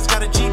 does got a G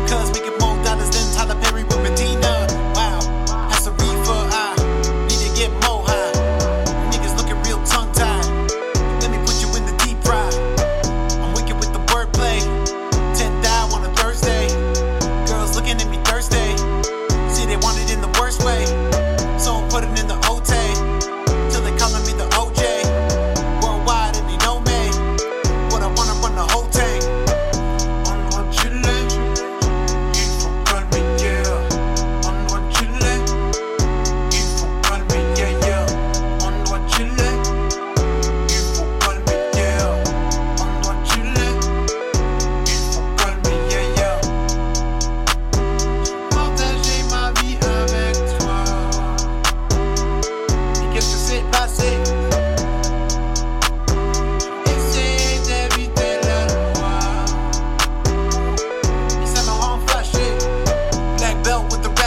with the rest.